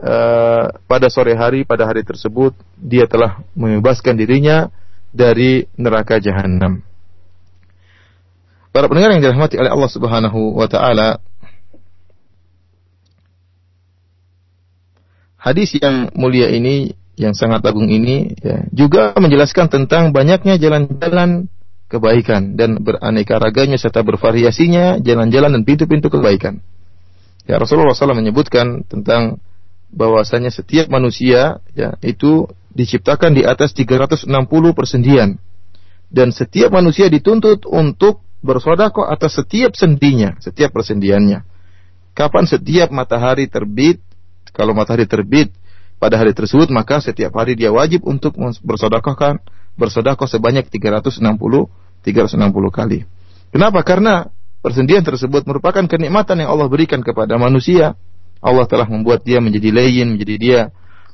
uh, pada sore hari pada hari tersebut dia telah membebaskan dirinya dari neraka jahanam. Para pendengar yang dirahmati oleh Allah Subhanahu wa taala Hadis yang mulia ini yang sangat agung ini ya, juga menjelaskan tentang banyaknya jalan-jalan kebaikan dan beraneka raganya serta bervariasinya jalan-jalan dan pintu-pintu kebaikan. Ya Rasulullah SAW menyebutkan tentang bahwasanya setiap manusia ya itu diciptakan di atas 360 persendian dan setiap manusia dituntut untuk bersodakoh atas setiap sendinya, setiap persendiannya. Kapan setiap matahari terbit, kalau matahari terbit pada hari tersebut, maka setiap hari dia wajib untuk bersodakohkan, bersodakoh sebanyak 360 360 kali. Kenapa? Karena persendian tersebut merupakan kenikmatan yang Allah berikan kepada manusia. Allah telah membuat dia menjadi layin, menjadi dia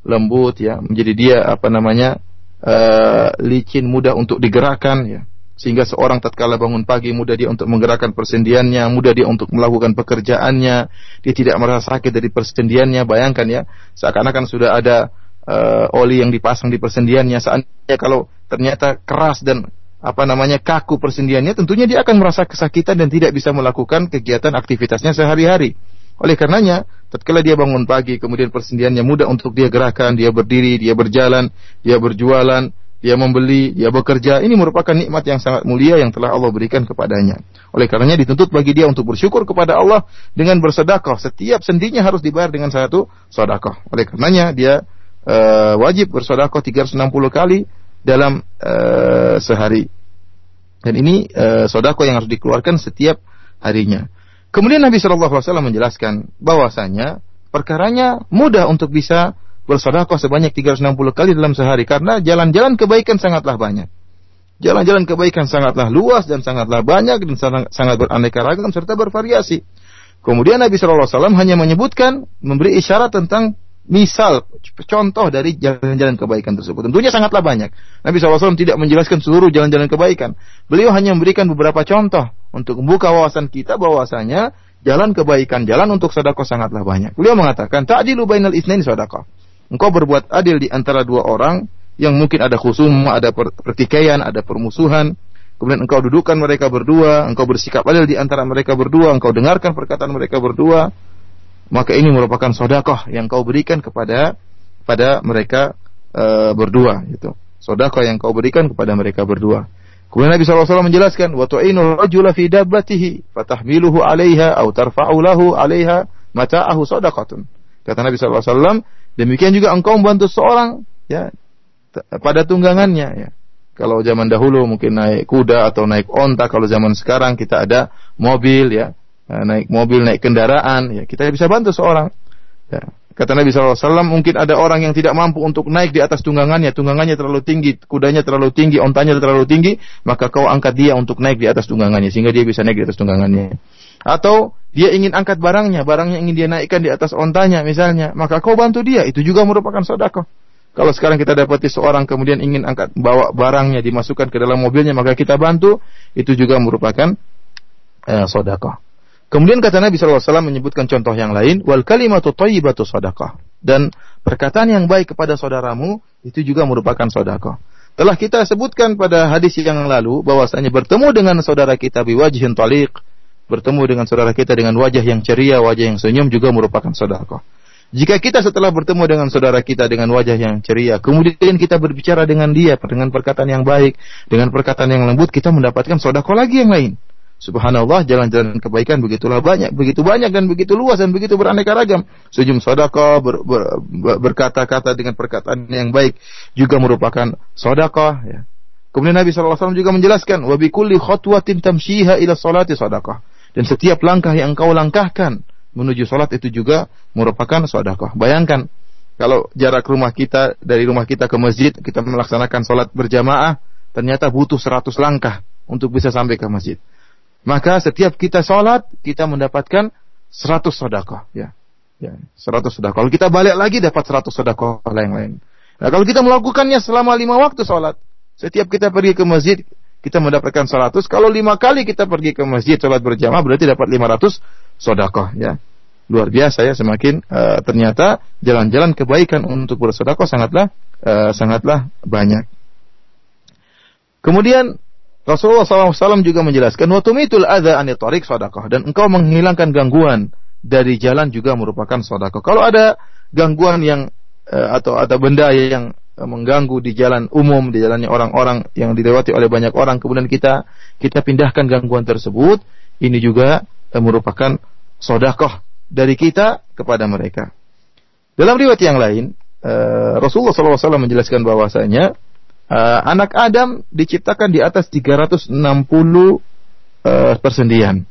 lembut ya, menjadi dia apa namanya? uh, licin, mudah untuk digerakkan ya. Sehingga seorang tatkala bangun pagi mudah dia untuk menggerakkan persendiannya, mudah dia untuk melakukan pekerjaannya, dia tidak merasa sakit dari persendiannya. Bayangkan ya, seakan-akan sudah ada uh, oli yang dipasang di persendiannya. Seandainya kalau ternyata keras dan apa namanya kaku persendiannya, tentunya dia akan merasa kesakitan dan tidak bisa melakukan kegiatan aktivitasnya sehari-hari. Oleh karenanya, tatkala dia bangun pagi, kemudian persendiannya mudah untuk dia gerakan, dia berdiri, dia berjalan, dia berjualan, dia membeli, dia bekerja, ini merupakan nikmat yang sangat mulia yang telah Allah berikan kepadanya. Oleh karenanya dituntut bagi dia untuk bersyukur kepada Allah dengan bersedekah. Setiap sendinya harus dibayar dengan satu sedekah. Oleh karenanya dia uh, wajib bersedekah 360 kali dalam uh, sehari. Dan ini uh, sodako yang harus dikeluarkan setiap harinya. Kemudian Nabi Shallallahu Alaihi Wasallam menjelaskan bahwasanya perkaranya mudah untuk bisa bersedekah sebanyak 360 kali dalam sehari karena jalan-jalan kebaikan sangatlah banyak. Jalan-jalan kebaikan sangatlah luas dan sangatlah banyak dan sangat, sangat beraneka ragam serta bervariasi. Kemudian Nabi Shallallahu Alaihi Wasallam hanya menyebutkan memberi isyarat tentang misal contoh dari jalan-jalan kebaikan tersebut. Tentunya sangatlah banyak. Nabi SAW tidak menjelaskan seluruh jalan-jalan kebaikan. Beliau hanya memberikan beberapa contoh untuk membuka wawasan kita bahwasanya jalan kebaikan, jalan untuk sedekah sangatlah banyak. Beliau mengatakan, ta'dilu bainal isnaini sedekah. Engkau berbuat adil di antara dua orang yang mungkin ada khusum, ada pertikaian, ada permusuhan. Kemudian engkau dudukkan mereka berdua, engkau bersikap adil di antara mereka berdua, engkau dengarkan perkataan mereka berdua. Maka ini merupakan sodakoh yang kau berikan kepada pada mereka e, berdua. Itu sodakoh yang kau berikan kepada mereka berdua. Kemudian Nabi SAW menjelaskan, wa tu'inu rajula fi dabbatihi fatahmiluhu 'alaiha aw tarfa'u lahu 'alaiha mata'ahu sadaqatun. Kata Nabi SAW, Demikian juga engkau membantu seorang ya pada tunggangannya ya. Kalau zaman dahulu mungkin naik kuda atau naik onta, kalau zaman sekarang kita ada mobil ya, naik mobil, naik kendaraan ya, kita bisa bantu seorang. Ya. Kata Nabi SAW, mungkin ada orang yang tidak mampu untuk naik di atas tunggangannya, tunggangannya terlalu tinggi, kudanya terlalu tinggi, ontanya terlalu tinggi, maka kau angkat dia untuk naik di atas tunggangannya, sehingga dia bisa naik di atas tunggangannya. Atau dia ingin angkat barangnya, barangnya ingin dia naikkan di atas ontanya misalnya, maka kau bantu dia, itu juga merupakan sodako. Kalau sekarang kita dapati seorang kemudian ingin angkat bawa barangnya dimasukkan ke dalam mobilnya, maka kita bantu, itu juga merupakan eh, sodako. Kemudian kata Nabi SAW menyebutkan contoh yang lain, wal kalimatu thayyibatu sadaqah. Dan perkataan yang baik kepada saudaramu itu juga merupakan sodako. Telah kita sebutkan pada hadis yang lalu bahwasanya bertemu dengan saudara kita biwajhin taliq, bertemu dengan saudara kita dengan wajah yang ceria, wajah yang senyum juga merupakan sedekah. Jika kita setelah bertemu dengan saudara kita dengan wajah yang ceria, kemudian kita berbicara dengan dia dengan perkataan yang baik, dengan perkataan yang lembut, kita mendapatkan sedekah lagi yang lain. Subhanallah, jalan-jalan kebaikan begitulah banyak, begitu banyak dan begitu luas dan begitu beraneka ragam. Senyum sedekah, ber, ber, ber, berkata-kata dengan perkataan yang baik juga merupakan sedekah. Ya. Kemudian Nabi SAW juga menjelaskan, wa bikulli khutwatin tamshiha ila salati sadaqah dan setiap langkah yang engkau langkahkan menuju sholat itu juga merupakan sodakoh. Bayangkan kalau jarak rumah kita dari rumah kita ke masjid kita melaksanakan sholat berjamaah ternyata butuh 100 langkah untuk bisa sampai ke masjid. Maka setiap kita sholat kita mendapatkan 100 sodakoh. Ya. Ya, 100 sodakoh. Kalau kita balik lagi dapat 100 sodakoh lain-lain. Nah, kalau kita melakukannya selama lima waktu sholat, setiap kita pergi ke masjid, kita mendapatkan 100. Kalau lima kali kita pergi ke masjid sholat berjamaah berarti dapat 500 sodakoh ya. Luar biasa ya semakin uh, ternyata jalan-jalan kebaikan untuk bersodakoh sangatlah uh, sangatlah banyak. Kemudian Rasulullah SAW juga menjelaskan waktu itu ada anitorik sodakoh dan engkau menghilangkan gangguan dari jalan juga merupakan sodakoh. Kalau ada gangguan yang uh, atau ada benda yang Eh, mengganggu di jalan umum, di jalannya orang-orang yang dilewati oleh banyak orang, kemudian kita kita pindahkan gangguan tersebut, ini juga eh, merupakan sodakoh dari kita kepada mereka. Dalam riwayat yang lain, eh, Rasulullah SAW menjelaskan bahwasanya anak Adam diciptakan di atas 360 uh, persendian.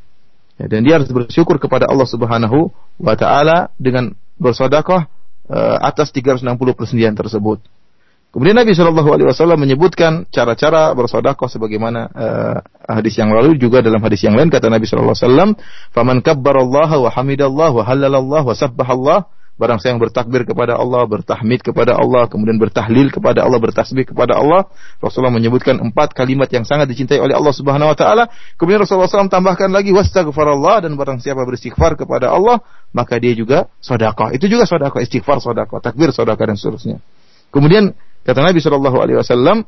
Ya, dan dia harus bersyukur kepada Allah Subhanahu wa taala dengan bersedekah uh, atas 360 persendian tersebut. Kemudian Nabi Shallallahu Alaihi Wasallam menyebutkan cara-cara bersodakoh sebagaimana uh, hadis yang lalu juga dalam hadis yang lain kata Nabi Shallallahu Alaihi Wasallam, "Faman Allah wa hamidallah wa halalallah wa sabbahallah." Barang siapa yang bertakbir kepada Allah, bertahmid kepada Allah, kemudian bertahlil kepada Allah, bertasbih kepada Allah. Rasulullah menyebutkan empat kalimat yang sangat dicintai oleh Allah Subhanahu wa taala. Kemudian Rasulullah SAW tambahkan lagi wastaghfarallah dan barang siapa beristighfar kepada Allah, maka dia juga sedekah. Itu juga sedekah, istighfar sedekah, takbir sedekah dan seterusnya. Kemudian Kata Nabi Shallallahu Alaihi Wasallam,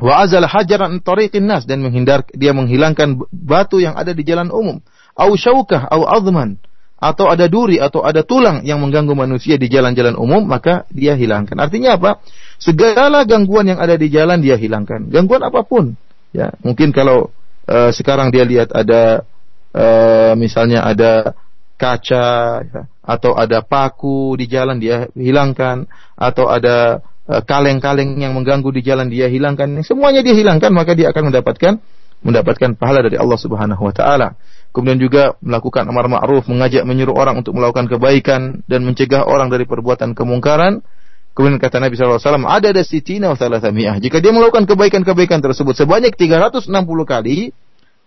wa azal hajaran tariqin nas dan menghindar dia menghilangkan batu yang ada di jalan umum, au syaukah au azman atau ada duri atau ada tulang yang mengganggu manusia di jalan-jalan umum maka dia hilangkan. Artinya apa? Segala gangguan yang ada di jalan dia hilangkan. Gangguan apa pun. Ya, mungkin kalau uh, sekarang dia lihat ada uh, misalnya ada kaca ya, atau ada paku di jalan dia hilangkan atau ada Eh, kaleng-kaleng yang mengganggu di jalan dia hilangkan, semuanya dia hilangkan maka dia akan mendapatkan mendapatkan pahala dari Allah Subhanahu wa taala. Kemudian juga melakukan amar ma'ruf, mengajak menyuruh orang untuk melakukan kebaikan dan mencegah orang dari perbuatan kemungkaran. Kemudian kata Nabi SAW, ada ada sitina wa Jika dia melakukan kebaikan-kebaikan tersebut sebanyak 360 kali,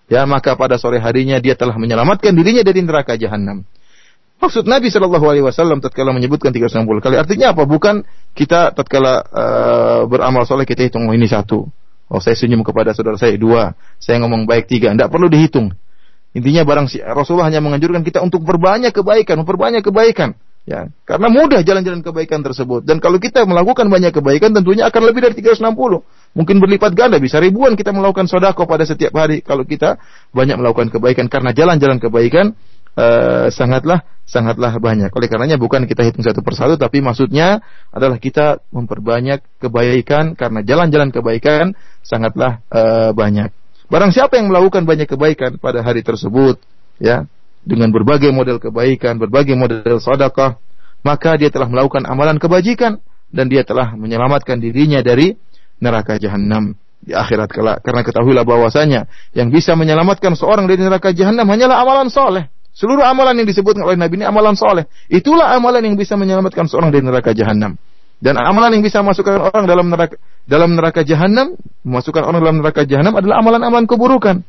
ya maka pada sore harinya dia telah menyelamatkan dirinya dari neraka jahanam. Maksud Nabi Shallallahu Alaihi Wasallam tatkala menyebutkan 360 kali, artinya apa? Bukan kita tatkala uh, beramal soleh kita hitung oh, ini satu, oh saya senyum kepada saudara saya dua, saya ngomong baik tiga, tidak perlu dihitung. Intinya barang si Rasulullah hanya menganjurkan kita untuk berbanyak kebaikan, memperbanyak kebaikan. Ya, karena mudah jalan-jalan kebaikan tersebut. Dan kalau kita melakukan banyak kebaikan, tentunya akan lebih dari 360. Mungkin berlipat ganda, bisa ribuan kita melakukan sodako pada setiap hari kalau kita banyak melakukan kebaikan. Karena jalan-jalan kebaikan uh, sangatlah sangatlah banyak. Oleh karenanya bukan kita hitung satu persatu, tapi maksudnya adalah kita memperbanyak kebaikan karena jalan-jalan kebaikan sangatlah uh, banyak. Barang siapa yang melakukan banyak kebaikan pada hari tersebut, ya, dengan berbagai model kebaikan, berbagai model sedekah, maka dia telah melakukan amalan kebajikan dan dia telah menyelamatkan dirinya dari neraka jahanam di akhirat kelak. Karena ketahuilah bahwasanya yang bisa menyelamatkan seorang dari neraka jahanam hanyalah amalan soleh. Seluruh amalan yang disebutkan oleh Nabi ini amalan soleh. Itulah amalan yang bisa menyelamatkan seorang dari neraka jahanam. Dan amalan yang bisa masukkan orang dalam neraka dalam neraka jahanam, memasukkan orang dalam neraka jahanam adalah amalan-amalan keburukan.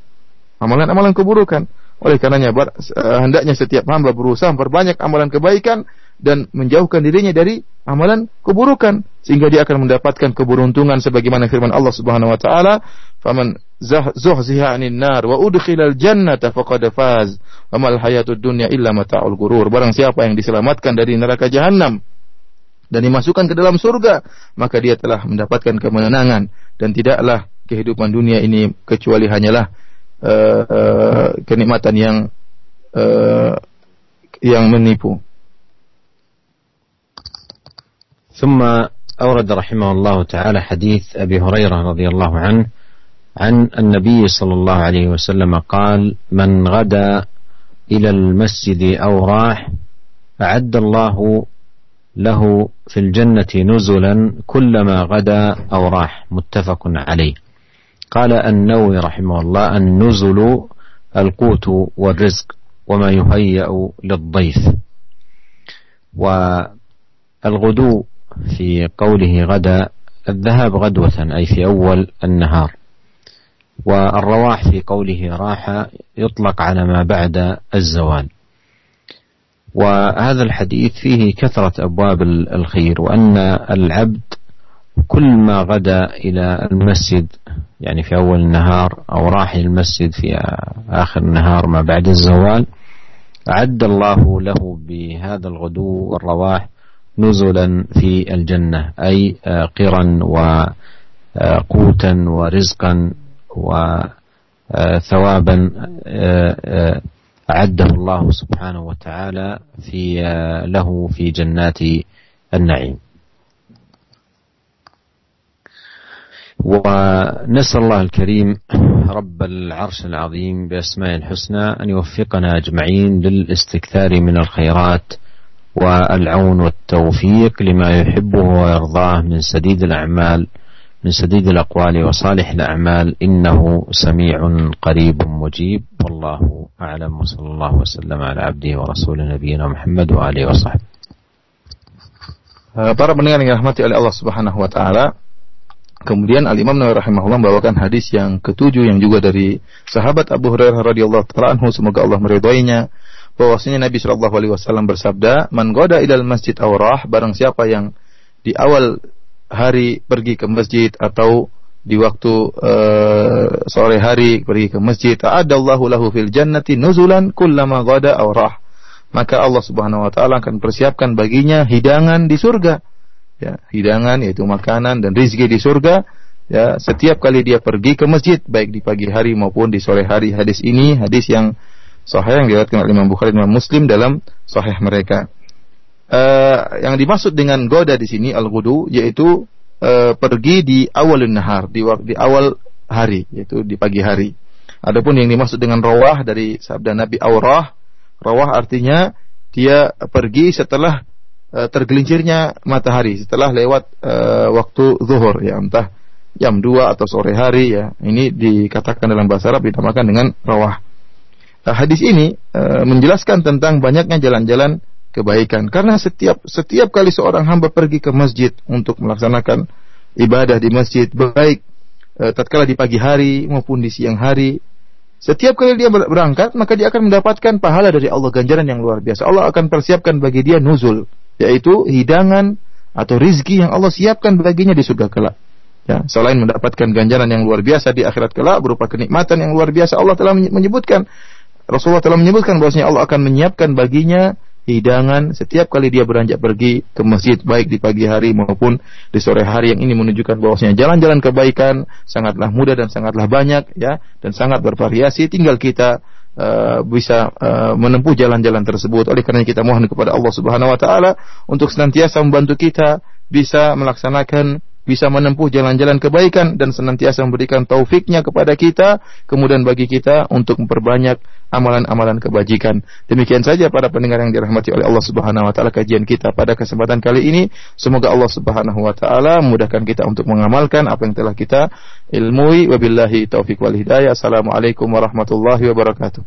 Amalan-amalan keburukan. Oleh karenanya bar, uh, hendaknya setiap hamba berusaha memperbanyak amalan kebaikan dan menjauhkan dirinya dari amalan keburukan sehingga dia akan mendapatkan keberuntungan sebagaimana firman Allah Subhanahu wa taala, "Faman zuhziha 'anil nar wa udkhilal jannata faqad faz, wa mal hayatud dunya illa mata'ul gurur." Barang siapa yang diselamatkan dari neraka jahanam dan dimasukkan ke dalam surga, maka dia telah mendapatkan kemenangan dan tidaklah kehidupan dunia ini kecuali hanyalah uh, uh, kenikmatan yang uh, yang menipu. ثم أورد رحمه الله تعالى حديث أبي هريرة رضي الله عنه عن النبي صلى الله عليه وسلم قال من غدا إلى المسجد أو راح أعد الله له في الجنة نزلا كلما غدا أو راح. متفق عليه. قال النووي رحمه الله النزل القوت والرزق وما يهيأ للضيف. والغدو في قوله غدا الذهاب غدوة أي في أول النهار. والرواح في قوله راح يطلق على ما بعد الزوال. وهذا الحديث فيه كثرة أبواب الخير وأن العبد كل ما غدا إلى المسجد يعني في أول النهار أو راح المسجد في آخر النهار ما بعد الزوال أعد الله له بهذا الغدو والرواح نزلا في الجنة أي قرا وقوتا ورزقا وثوابا أعده الله سبحانه وتعالى في له في جنات النعيم. ونسأل الله الكريم رب العرش العظيم بأسماء الحسنى أن يوفقنا أجمعين للاستكثار من الخيرات والعون والتوفيق لما يحبه ويرضاه من سديد الأعمال. من سديد الأقوال وصالح الأعمال إنه سميع قريب مجيب والله أعلم وصلى الله وسلم على عبده ورسوله نبينا محمد وآله وصحبه Para pendengar yang dirahmati oleh Allah Subhanahu wa taala, kemudian Al Imam Nawawi rahimahullah membawakan hadis yang ketujuh yang juga dari sahabat Abu Hurairah radhiyallahu taala anhu semoga Allah meridhoinya bahwasanya Nabi Shallallahu alaihi wasallam bersabda, "Man goda idal masjid awrah, barang siapa yang di awal hari pergi ke masjid atau di waktu uh, sore hari pergi ke masjid a'adallahu lahu fil jannati nuzulan kullama ghada maka Allah Subhanahu wa taala akan persiapkan baginya hidangan di surga. Ya hidangan yaitu makanan dan rizki di surga. Ya setiap kali dia pergi ke masjid baik di pagi hari maupun di sore hari hadis ini hadis yang sahih yang diriwayatkan oleh Imam Bukhari dan Muslim dalam sahih mereka uh, yang dimaksud dengan goda di sini al-ghudu yaitu uh, pergi di awal nahar, di, di awal hari, yaitu di pagi hari. Adapun yang dimaksud dengan rawah dari sabda Nabi Aurah, rawah artinya dia pergi setelah uh, tergelincirnya matahari, setelah lewat uh, waktu zuhur, ya entah jam 2 atau sore hari ya. Ini dikatakan dalam bahasa Arab dinamakan dengan rawah. Uh, hadis ini uh, menjelaskan tentang banyaknya jalan-jalan kebaikan. Karena setiap setiap kali seorang hamba pergi ke masjid untuk melaksanakan ibadah di masjid, baik e, tatkala di pagi hari maupun di siang hari, setiap kali dia berangkat maka dia akan mendapatkan pahala dari Allah ganjaran yang luar biasa. Allah akan persiapkan bagi dia nuzul, yaitu hidangan atau rizki yang Allah siapkan baginya di surga kelak. Ya, selain mendapatkan ganjaran yang luar biasa di akhirat kelak berupa kenikmatan yang luar biasa, Allah telah menyebutkan Rasulullah telah menyebutkan bahwasanya Allah akan menyiapkan baginya hidangan. Setiap kali dia beranjak pergi ke masjid baik di pagi hari maupun di sore hari yang ini menunjukkan bahwasanya jalan-jalan kebaikan sangatlah mudah dan sangatlah banyak ya dan sangat bervariasi. Tinggal kita uh, bisa uh, menempuh jalan-jalan tersebut. Oleh karena kita mohon kepada Allah Subhanahu wa taala untuk senantiasa membantu kita bisa melaksanakan bisa menempuh jalan-jalan kebaikan dan senantiasa memberikan taufiknya kepada kita, kemudian bagi kita untuk memperbanyak amalan-amalan kebajikan. Demikian saja para pendengar yang dirahmati oleh Allah Subhanahu wa taala kajian kita pada kesempatan kali ini. Semoga Allah Subhanahu wa taala memudahkan kita untuk mengamalkan apa yang telah kita ilmui. Wabillahi taufik wal hidayah. Assalamualaikum warahmatullahi wabarakatuh.